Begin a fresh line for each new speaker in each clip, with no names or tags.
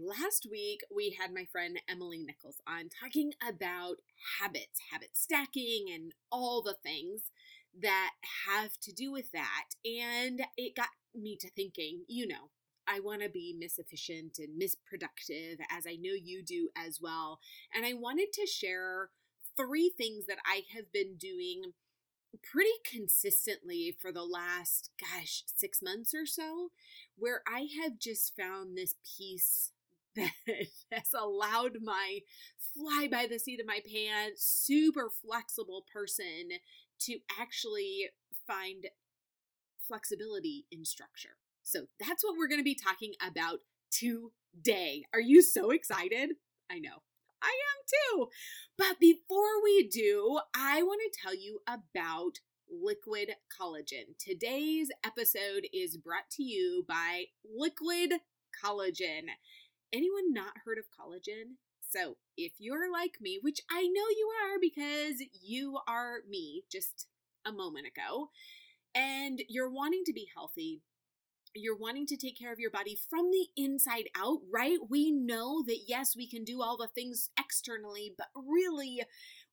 Last week we had my friend Emily Nichols on talking about habits, habit stacking, and all the things that have to do with that. And it got me to thinking, you know, I want to be misefficient and misproductive, as I know you do as well. And I wanted to share three things that I have been doing pretty consistently for the last, gosh, six months or so, where I have just found this peace that has allowed my fly by the seat of my pants, super flexible person to actually find flexibility in structure. So that's what we're going to be talking about today. Are you so excited? I know. I am too. But before we do, I want to tell you about liquid collagen. Today's episode is brought to you by Liquid Collagen. Anyone not heard of collagen? So, if you're like me, which I know you are because you are me just a moment ago, and you're wanting to be healthy, you're wanting to take care of your body from the inside out, right? We know that yes, we can do all the things externally, but really,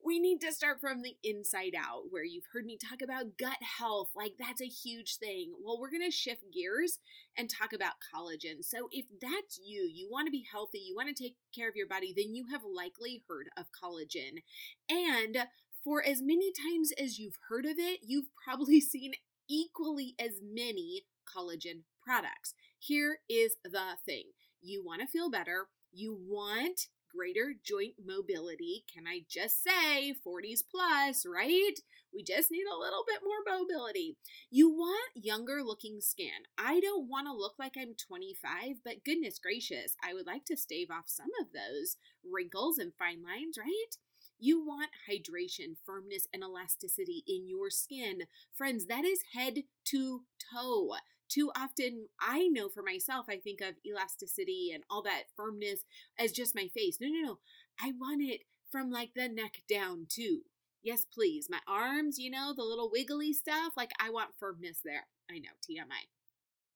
we need to start from the inside out, where you've heard me talk about gut health. Like, that's a huge thing. Well, we're going to shift gears and talk about collagen. So, if that's you, you want to be healthy, you want to take care of your body, then you have likely heard of collagen. And for as many times as you've heard of it, you've probably seen equally as many collagen products. Here is the thing you want to feel better, you want greater joint mobility. Can I just say 40s plus, right? We just need a little bit more mobility. You want younger looking skin. I don't want to look like I'm 25, but goodness gracious, I would like to stave off some of those wrinkles and fine lines, right? You want hydration, firmness, and elasticity in your skin. Friends, that is head to toe. Too often, I know for myself, I think of elasticity and all that firmness as just my face. No, no, no. I want it from like the neck down too. Yes, please. My arms, you know, the little wiggly stuff, like I want firmness there. I know, TMI.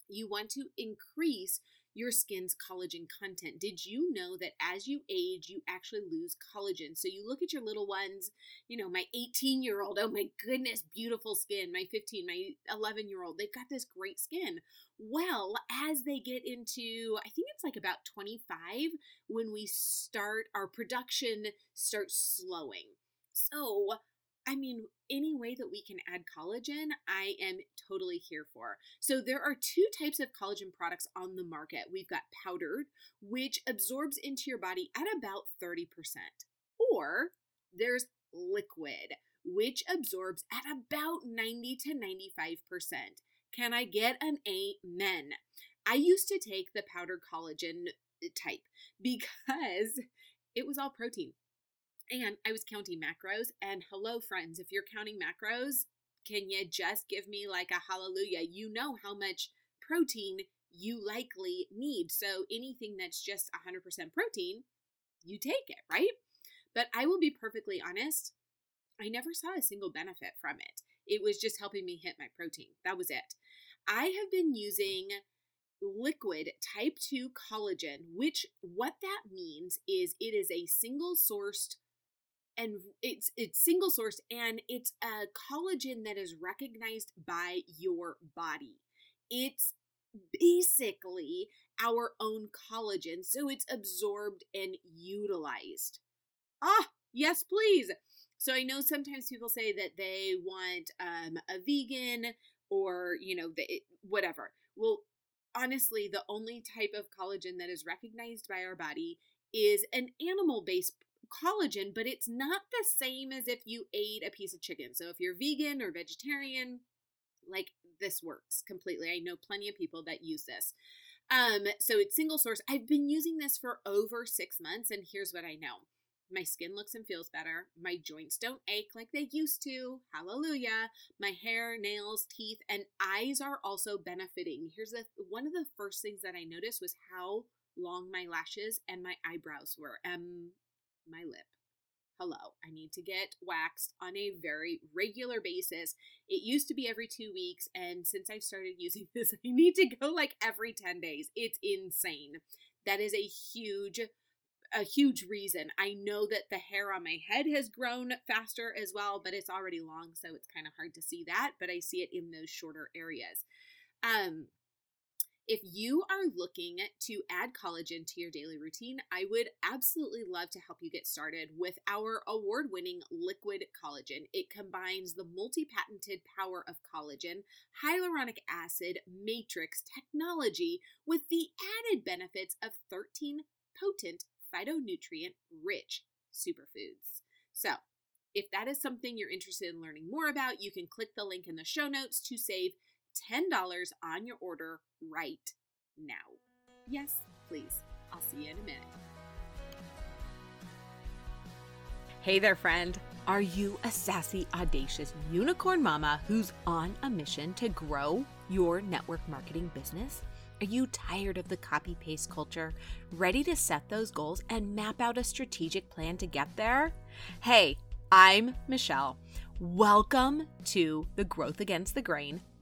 You want to increase your skin's collagen content. Did you know that as you age, you actually lose collagen? So you look at your little ones, you know, my 18 year old, oh my goodness, beautiful skin. My 15, my 11 year old, they've got this great skin. Well, as they get into, I think it's like about 25 when we start, our production starts slowing. So, I mean, any way that we can add collagen, I am totally here for. So, there are two types of collagen products on the market. We've got powdered, which absorbs into your body at about 30%, or there's liquid, which absorbs at about 90 to 95%. Can I get an amen? I used to take the powdered collagen type because it was all protein. And I was counting macros. And hello, friends, if you're counting macros, can you just give me like a hallelujah? You know how much protein you likely need. So anything that's just 100% protein, you take it, right? But I will be perfectly honest, I never saw a single benefit from it. It was just helping me hit my protein. That was it. I have been using liquid type 2 collagen, which what that means is it is a single sourced and it's it's single source and it's a collagen that is recognized by your body. It's basically our own collagen, so it's absorbed and utilized. Ah, yes, please. So I know sometimes people say that they want um, a vegan or you know the, whatever. Well, honestly, the only type of collagen that is recognized by our body is an animal based collagen, but it's not the same as if you ate a piece of chicken. So if you're vegan or vegetarian, like this works completely. I know plenty of people that use this. Um, so it's single source. I've been using this for over six months, and here's what I know. My skin looks and feels better. My joints don't ache like they used to. Hallelujah. My hair, nails, teeth, and eyes are also benefiting. Here's the one of the first things that I noticed was how long my lashes and my eyebrows were. Um, my lip. Hello, I need to get waxed on a very regular basis. It used to be every two weeks, and since I've started using this, I need to go like every 10 days. It's insane. That is a huge a huge reason. I know that the hair on my head has grown faster as well, but it's already long, so it's kind of hard to see that, but I see it in those shorter areas. Um if you are looking to add collagen to your daily routine, I would absolutely love to help you get started with our award winning liquid collagen. It combines the multi patented power of collagen, hyaluronic acid, matrix technology with the added benefits of 13 potent phytonutrient rich superfoods. So, if that is something you're interested in learning more about, you can click the link in the show notes to save $10 on your order right now. Yes, please. I'll see you in a minute. Hey there, friend. Are you a sassy, audacious unicorn mama who's on a mission to grow your network marketing business? Are you tired of the copy paste culture? Ready to set those goals and map out a strategic plan to get there? Hey, I'm Michelle. Welcome to the Growth Against the Grain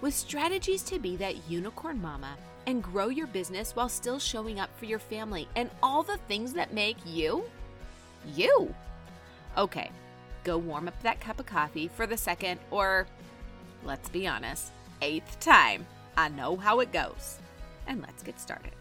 with strategies to be that unicorn mama and grow your business while still showing up for your family and all the things that make you you. Okay, go warm up that cup of coffee for the second or, let's be honest, eighth time. I know how it goes. And let's get started.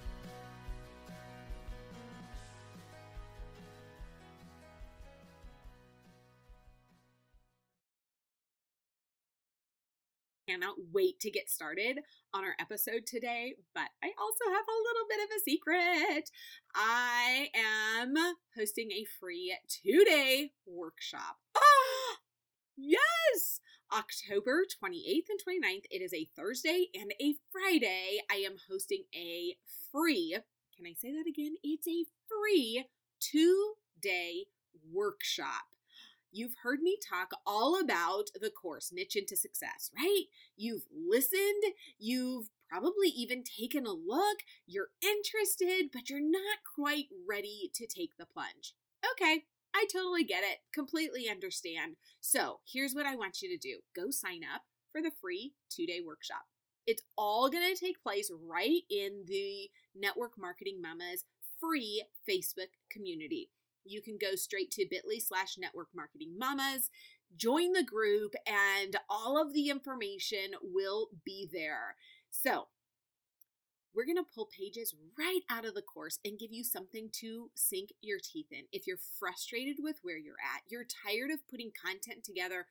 Wait to get started on our episode today, but I also have a little bit of a secret. I am hosting a free two day workshop. Ah, yes! October 28th and 29th. It is a Thursday and a Friday. I am hosting a free, can I say that again? It's a free two day workshop. You've heard me talk all about the course Niche into Success, right? You've listened, you've probably even taken a look, you're interested, but you're not quite ready to take the plunge. Okay, I totally get it, completely understand. So here's what I want you to do go sign up for the free two day workshop. It's all going to take place right in the Network Marketing Mamas free Facebook community you can go straight to bit.ly slash network marketing mamas, join the group, and all of the information will be there. So, we're going to pull pages right out of the course and give you something to sink your teeth in. If you're frustrated with where you're at, you're tired of putting content together,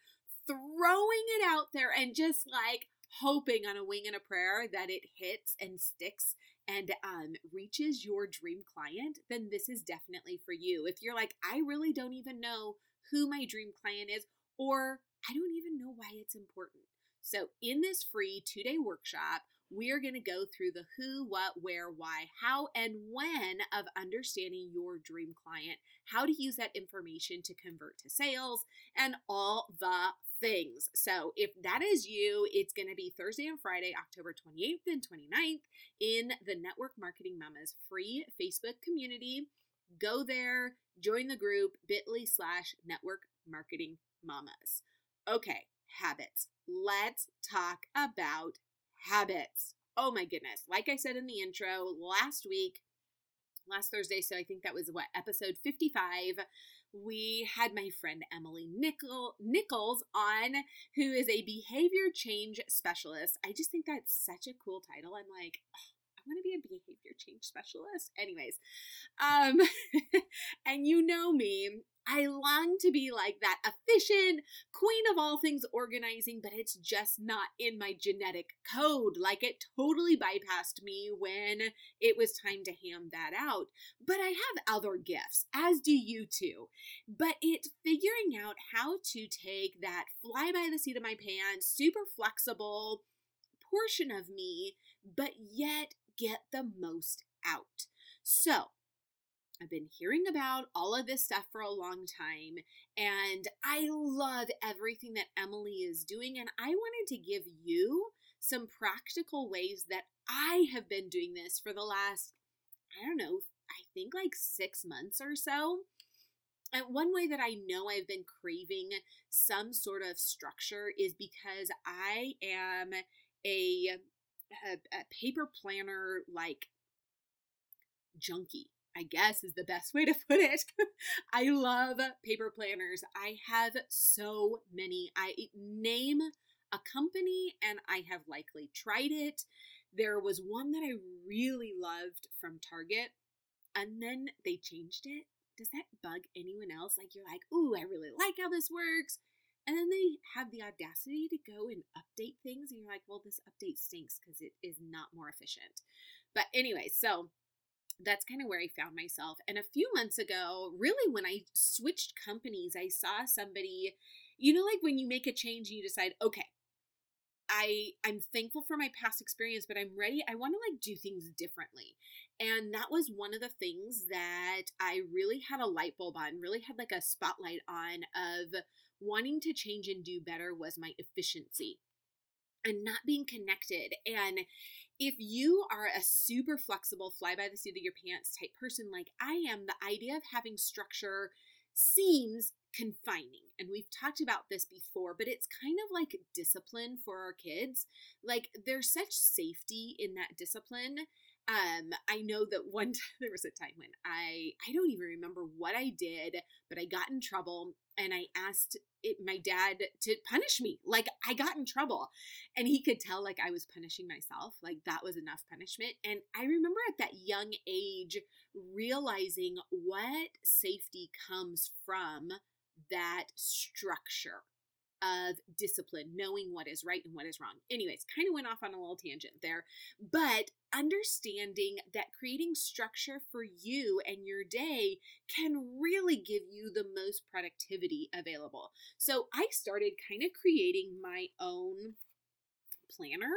throwing it out there, and just like hoping on a wing and a prayer that it hits and sticks and um, reaches your dream client, then this is definitely for you. If you're like, I really don't even know who my dream client is, or I don't even know why it's important. So, in this free two day workshop, we are going to go through the who, what, where, why, how, and when of understanding your dream client, how to use that information to convert to sales, and all the things. So if that is you, it's going to be Thursday and Friday, October 28th and 29th in the Network Marketing Mamas free Facebook community. Go there, join the group bit.ly slash network marketing mamas. Okay, habits. Let's talk about habits. Oh my goodness. Like I said in the intro, last week, last Thursday, so I think that was what, episode 55 we had my friend Emily Nickel, Nichols on, who is a behavior change specialist. I just think that's such a cool title. I'm like, oh, I want to be a behavior change specialist. Anyways, um, and you know me, I long to be like that efficient queen of all things organizing, but it's just not in my genetic code. Like it totally bypassed me when it was time to hand that out. But I have other gifts, as do you too. But it's figuring out how to take that fly by the seat of my pants, super flexible portion of me, but yet get the most out. So, I've been hearing about all of this stuff for a long time, and I love everything that Emily is doing. And I wanted to give you some practical ways that I have been doing this for the last, I don't know, I think like six months or so. And one way that I know I've been craving some sort of structure is because I am a, a, a paper planner like junkie. I guess is the best way to put it. I love paper planners. I have so many. I name a company and I have likely tried it. There was one that I really loved from Target and then they changed it. Does that bug anyone else? Like you're like, "Ooh, I really like how this works." And then they have the audacity to go and update things and you're like, "Well, this update stinks because it is not more efficient." But anyway, so that's kind of where I found myself. And a few months ago, really when I switched companies, I saw somebody, you know, like when you make a change and you decide, okay, I I'm thankful for my past experience, but I'm ready. I want to like do things differently. And that was one of the things that I really had a light bulb on, really had like a spotlight on of wanting to change and do better was my efficiency and not being connected. And if you are a super flexible, fly by the seat of your pants type person like I am, the idea of having structure seems confining. And we've talked about this before, but it's kind of like discipline for our kids. Like there's such safety in that discipline um i know that one time there was a time when i i don't even remember what i did but i got in trouble and i asked it, my dad to punish me. Like i got in trouble. And he could tell like i was punishing myself. Like that was enough punishment. And i remember at that young age realizing what safety comes from that structure of discipline, knowing what is right and what is wrong. Anyways, kind of went off on a little tangent there, but understanding that creating structure for you and your day can really give you the most productivity available. So I started kind of creating my own planner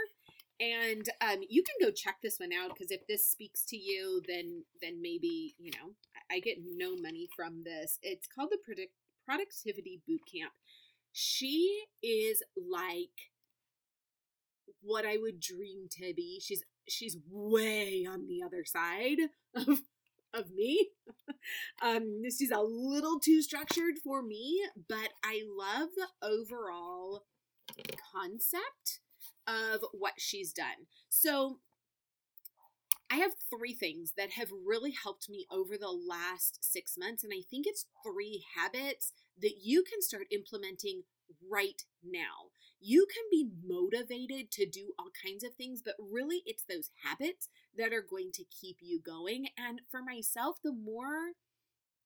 and um, you can go check this one out because if this speaks to you then then maybe you know i get no money from this it's called the Predict- productivity boot camp she is like what I would dream to be. She's she's way on the other side of of me. um she's a little too structured for me, but I love the overall concept of what she's done. So I have three things that have really helped me over the last six months. And I think it's three habits that you can start implementing right now. You can be motivated to do all kinds of things, but really it's those habits that are going to keep you going. And for myself, the more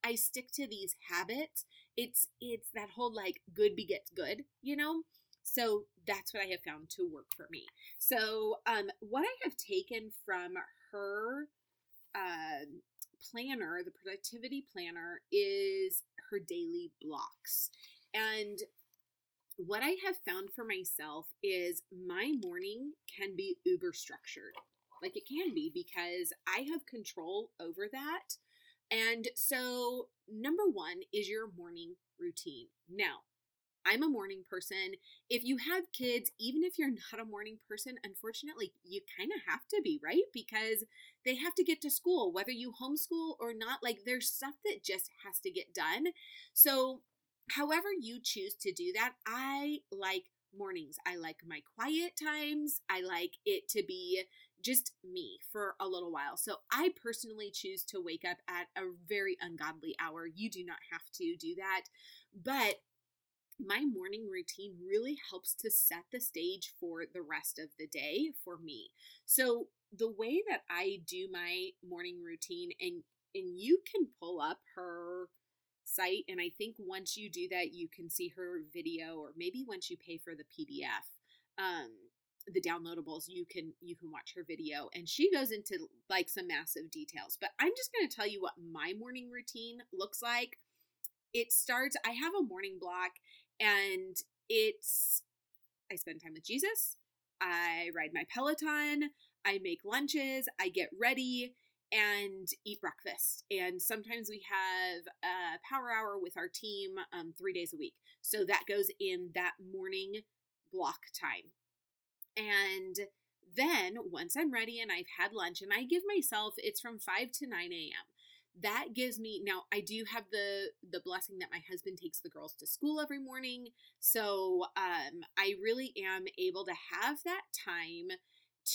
I stick to these habits, it's it's that whole like good begets good, you know? So that's what I have found to work for me. So um what I have taken from her uh, planner, the productivity planner, is her daily blocks. And what I have found for myself is my morning can be uber structured. Like it can be because I have control over that. And so, number one is your morning routine. Now, I'm a morning person. If you have kids, even if you're not a morning person, unfortunately, you kind of have to be, right? Because they have to get to school, whether you homeschool or not. Like, there's stuff that just has to get done. So, however you choose to do that, I like mornings. I like my quiet times. I like it to be just me for a little while. So I personally choose to wake up at a very ungodly hour. You do not have to do that. But my morning routine really helps to set the stage for the rest of the day for me. So the way that I do my morning routine and and you can pull up her site and I think once you do that you can see her video or maybe once you pay for the PDF um the downloadables you can you can watch her video and she goes into like some massive details but i'm just going to tell you what my morning routine looks like it starts i have a morning block and it's, I spend time with Jesus. I ride my Peloton. I make lunches. I get ready. and eat breakfast. And sometimes we have a power hour with our team um, three days a week. So that goes in that morning block time. And then once I'm ready and I've had lunch, and I give myself it's from 5 to 9 a.m. That gives me now I do have the the blessing that my husband takes the girls to school every morning. So um I really am able to have that time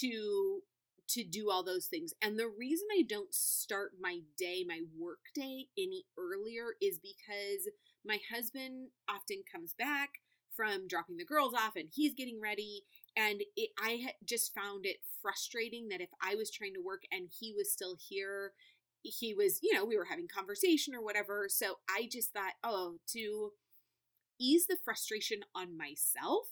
to to do all those things. And the reason I don't start my day, my work day, any earlier is because my husband often comes back from dropping the girls off and he's getting ready. And it, I just found it frustrating that if I was trying to work and he was still here, he was, you know, we were having conversation or whatever. So I just thought, oh, to ease the frustration on myself,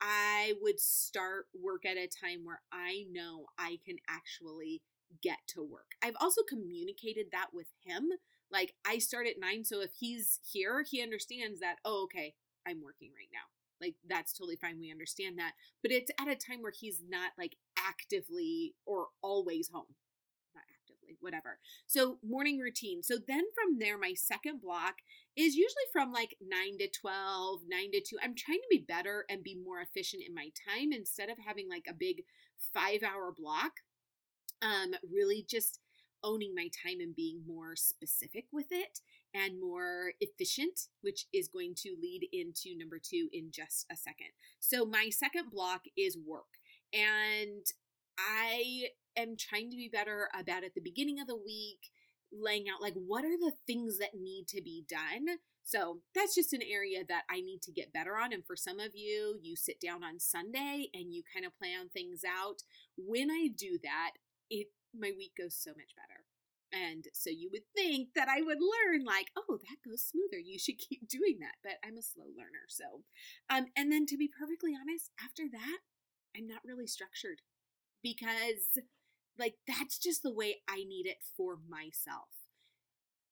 I would start work at a time where I know I can actually get to work. I've also communicated that with him. Like, I start at nine, so if he's here, he understands that, oh, okay, I'm working right now. Like, that's totally fine. We understand that. But it's at a time where he's not like actively or always home whatever. So morning routine. So then from there, my second block is usually from like 9 to 12, 9 to 2. I'm trying to be better and be more efficient in my time instead of having like a big five hour block. Um, really just owning my time and being more specific with it and more efficient, which is going to lead into number two in just a second. So, my second block is work. And I am trying to be better about at the beginning of the week laying out like what are the things that need to be done. So that's just an area that I need to get better on. And for some of you, you sit down on Sunday and you kind of plan things out. When I do that, it my week goes so much better. And so you would think that I would learn, like, oh, that goes smoother. You should keep doing that. But I'm a slow learner. So, um, and then to be perfectly honest, after that, I'm not really structured because like that's just the way I need it for myself.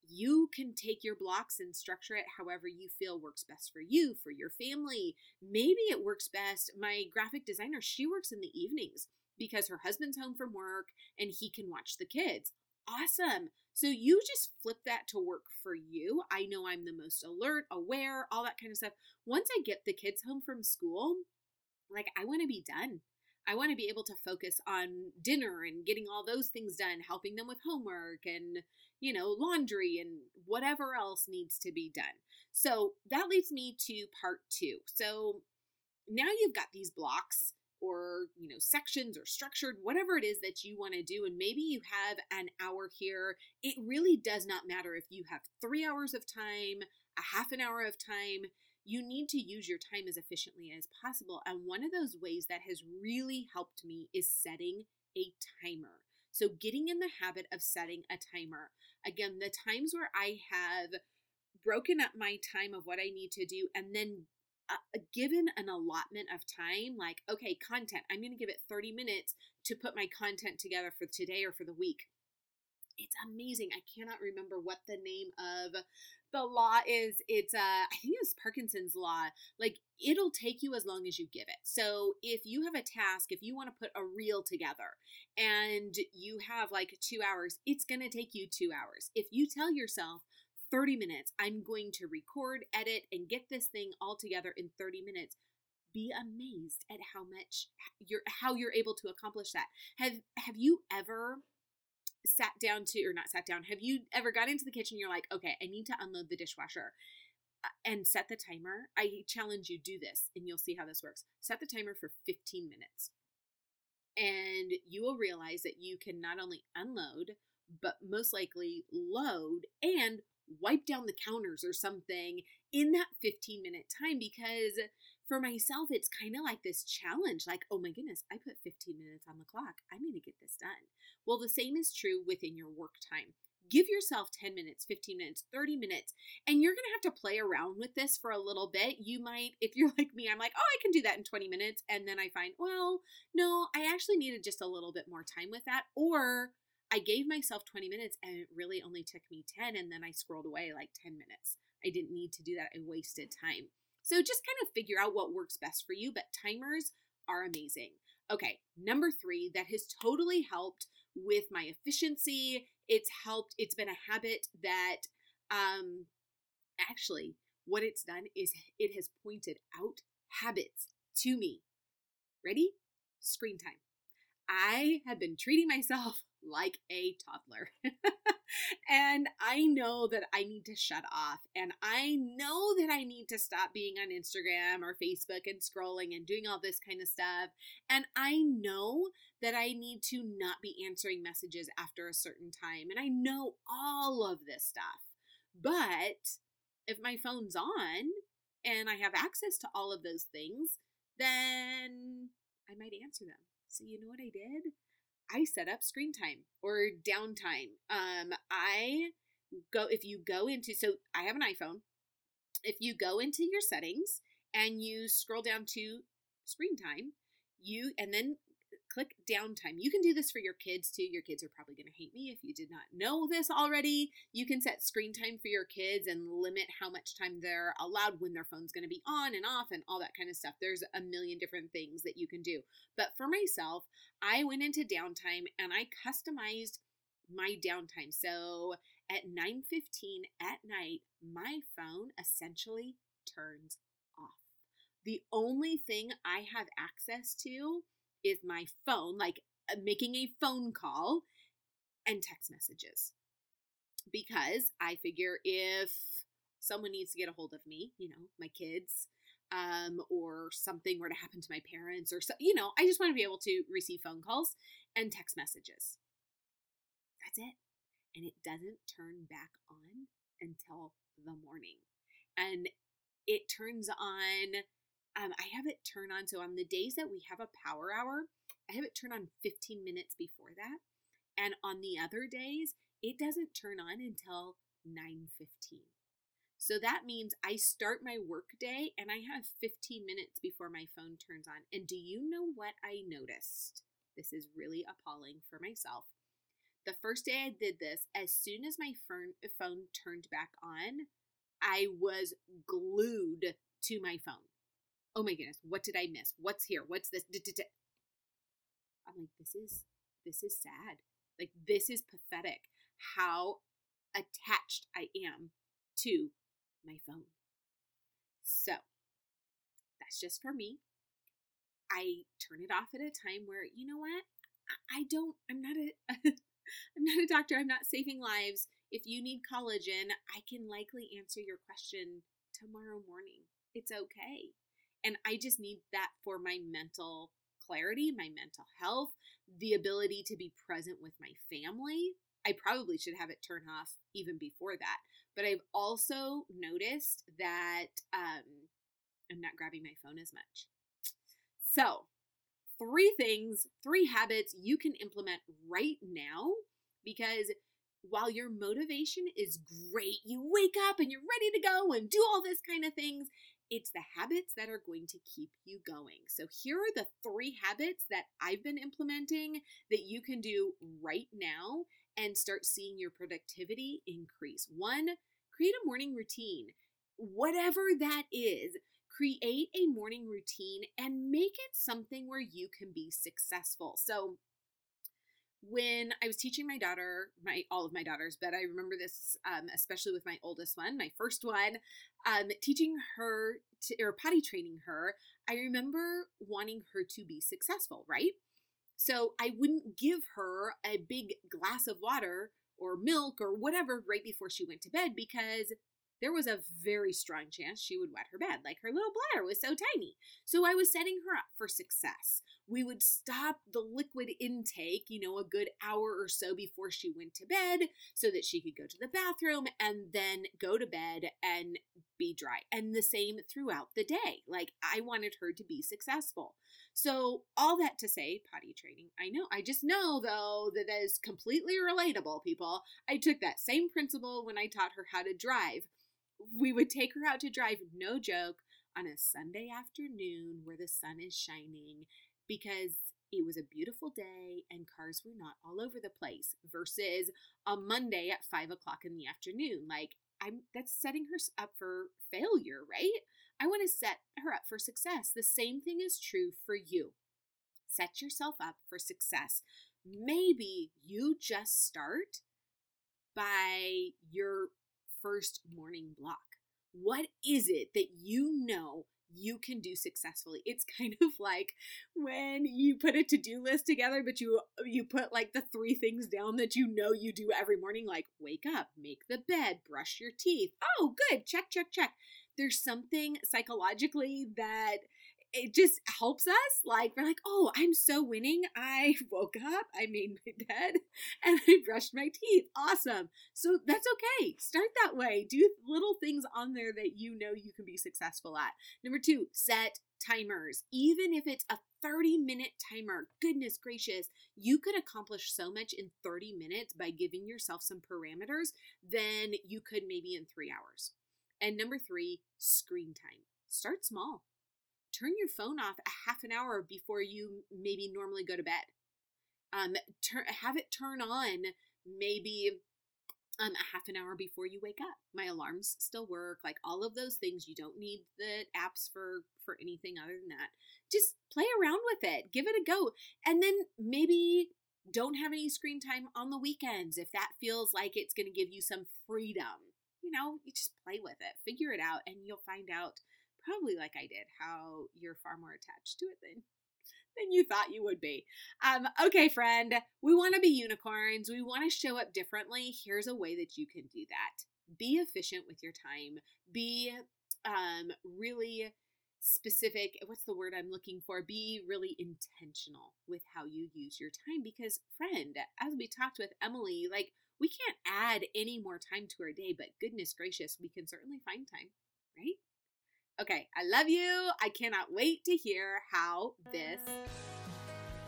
You can take your blocks and structure it however you feel works best for you, for your family. Maybe it works best. My graphic designer, she works in the evenings because her husband's home from work and he can watch the kids. Awesome. So you just flip that to work for you. I know I'm the most alert, aware, all that kind of stuff. Once I get the kids home from school, like I want to be done. I want to be able to focus on dinner and getting all those things done, helping them with homework and, you know, laundry and whatever else needs to be done. So that leads me to part two. So now you've got these blocks or, you know, sections or structured, whatever it is that you want to do. And maybe you have an hour here. It really does not matter if you have three hours of time, a half an hour of time you need to use your time as efficiently as possible. And one of those ways that has really helped me is setting a timer. So, getting in the habit of setting a timer. Again, the times where I have broken up my time of what I need to do and then uh, given an allotment of time, like, okay, content, I'm going to give it 30 minutes to put my content together for today or for the week. It's amazing. I cannot remember what the name of the law is it's uh I think it's Parkinson's law. Like it'll take you as long as you give it. So if you have a task, if you want to put a reel together and you have like 2 hours, it's going to take you 2 hours. If you tell yourself 30 minutes, I'm going to record, edit and get this thing all together in 30 minutes, be amazed at how much you're how you're able to accomplish that. Have have you ever sat down to, or not sat down, have you ever got into the kitchen? You're like, okay, I need to unload the dishwasher uh, and set the timer. I challenge you, do this and you'll see how this works. Set the timer for 15 minutes. And you will realize that you can not only unload, but most likely load and wipe down the counters or something in that 15 minute time because for myself, it's kind of like this challenge like, oh my goodness, I put 15 minutes on the clock. I'm going to get this done. Well, the same is true within your work time. Give yourself 10 minutes, 15 minutes, 30 minutes, and you're going to have to play around with this for a little bit. You might, if you're like me, I'm like, oh, I can do that in 20 minutes. And then I find, well, no, I actually needed just a little bit more time with that. Or I gave myself 20 minutes and it really only took me 10, and then I scrolled away like 10 minutes. I didn't need to do that. I wasted time. So just kind of figure out what works best for you, but timers are amazing. Okay, number three that has totally helped with my efficiency. It's helped, it's been a habit that um actually what it's done is it has pointed out habits to me. Ready? Screen time. I have been treating myself like a toddler. and I know that I need to shut off. And I know that I need to stop being on Instagram or Facebook and scrolling and doing all this kind of stuff. And I know that I need to not be answering messages after a certain time. And I know all of this stuff. But if my phone's on and I have access to all of those things, then I might answer them. So, you know what I did? I set up screen time or downtime. Um, I go, if you go into, so I have an iPhone. If you go into your settings and you scroll down to screen time, you, and then click downtime. You can do this for your kids too. Your kids are probably going to hate me if you did not know this already. You can set screen time for your kids and limit how much time they're allowed when their phone's going to be on and off and all that kind of stuff. There's a million different things that you can do. But for myself, I went into downtime and I customized my downtime. So at 9:15 at night, my phone essentially turns off. The only thing I have access to is my phone, like uh, making a phone call and text messages. Because I figure if someone needs to get a hold of me, you know, my kids, um, or something were to happen to my parents, or so, you know, I just want to be able to receive phone calls and text messages. That's it. And it doesn't turn back on until the morning. And it turns on um, I have it turn on. So on the days that we have a power hour, I have it turn on 15 minutes before that. And on the other days, it doesn't turn on until 9:15. So that means I start my work day and I have 15 minutes before my phone turns on. And do you know what I noticed? This is really appalling for myself. The first day I did this, as soon as my phone turned back on, I was glued to my phone oh my goodness, what did I miss? What's here? What's this? I'm like, this is this is sad. Like this is pathetic. How attached I am to my phone. So that's just for me. I turn it off at a time where you know what? I don't. I'm not a. I'm not a doctor. I'm not saving lives. If you need collagen, I can likely answer your question tomorrow morning. It's okay. And I just need that for my mental clarity, my mental health, the ability to be present with my family. I probably should have it turn off even before that. But I've also noticed that um, I'm not grabbing my phone as much. So, three things, three habits you can implement right now because while your motivation is great, you wake up and you're ready to go and do all this kind of things, it's the habits that are going to keep you going. So, here are the three habits that I've been implementing that you can do right now and start seeing your productivity increase. One, create a morning routine. Whatever that is, create a morning routine and make it something where you can be successful. So, when I was teaching my daughter, my all of my daughters, but I remember this um, especially with my oldest one, my first one, um, teaching her to, or potty training her. I remember wanting her to be successful, right? So I wouldn't give her a big glass of water or milk or whatever right before she went to bed because there was a very strong chance she would wet her bed. Like her little bladder was so tiny. So I was setting her up for success. We would stop the liquid intake, you know, a good hour or so before she went to bed so that she could go to the bathroom and then go to bed and be dry. And the same throughout the day. Like I wanted her to be successful. So, all that to say, potty training. I know, I just know though that that is completely relatable, people. I took that same principle when I taught her how to drive we would take her out to drive, no joke, on a Sunday afternoon where the sun is shining because it was a beautiful day and cars were not all over the place versus a Monday at five o'clock in the afternoon. Like, I'm that's setting her up for failure, right? I want to set her up for success. The same thing is true for you. Set yourself up for success. maybe you just start by your first morning block. What is it that you know you can do successfully. It's kind of like when you put a to-do list together but you you put like the three things down that you know you do every morning like wake up, make the bed, brush your teeth. Oh, good. Check, check, check. There's something psychologically that it just helps us. Like, we're like, oh, I'm so winning. I woke up, I made my bed, and I brushed my teeth. Awesome. So that's okay. Start that way. Do little things on there that you know you can be successful at. Number two, set timers. Even if it's a 30 minute timer, goodness gracious, you could accomplish so much in 30 minutes by giving yourself some parameters than you could maybe in three hours. And number three, screen time. Start small turn your phone off a half an hour before you maybe normally go to bed. Um, turn have it turn on maybe um, a half an hour before you wake up. My alarms still work, like all of those things. You don't need the apps for for anything other than that. Just play around with it, give it a go, and then maybe don't have any screen time on the weekends if that feels like it's going to give you some freedom. You know, you just play with it, figure it out, and you'll find out probably like I did, how you're far more attached to it than than you thought you would be. Um, okay, friend, we want to be unicorns. We want to show up differently. Here's a way that you can do that. Be efficient with your time. Be um, really specific. What's the word I'm looking for? Be really intentional with how you use your time because, friend, as we talked with Emily, like we can't add any more time to our day, but goodness gracious, we can certainly find time, right? Okay, I love you. I cannot wait to hear how this.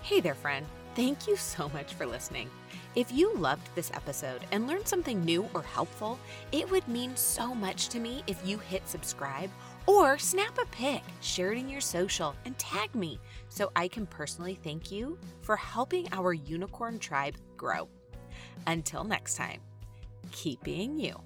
Hey there, friend. Thank you so much for listening. If you loved this episode and learned something new or helpful, it would mean so much to me if you hit subscribe or snap a pic, share it in your social, and tag me so I can personally thank you for helping our unicorn tribe grow. Until next time, keep being you.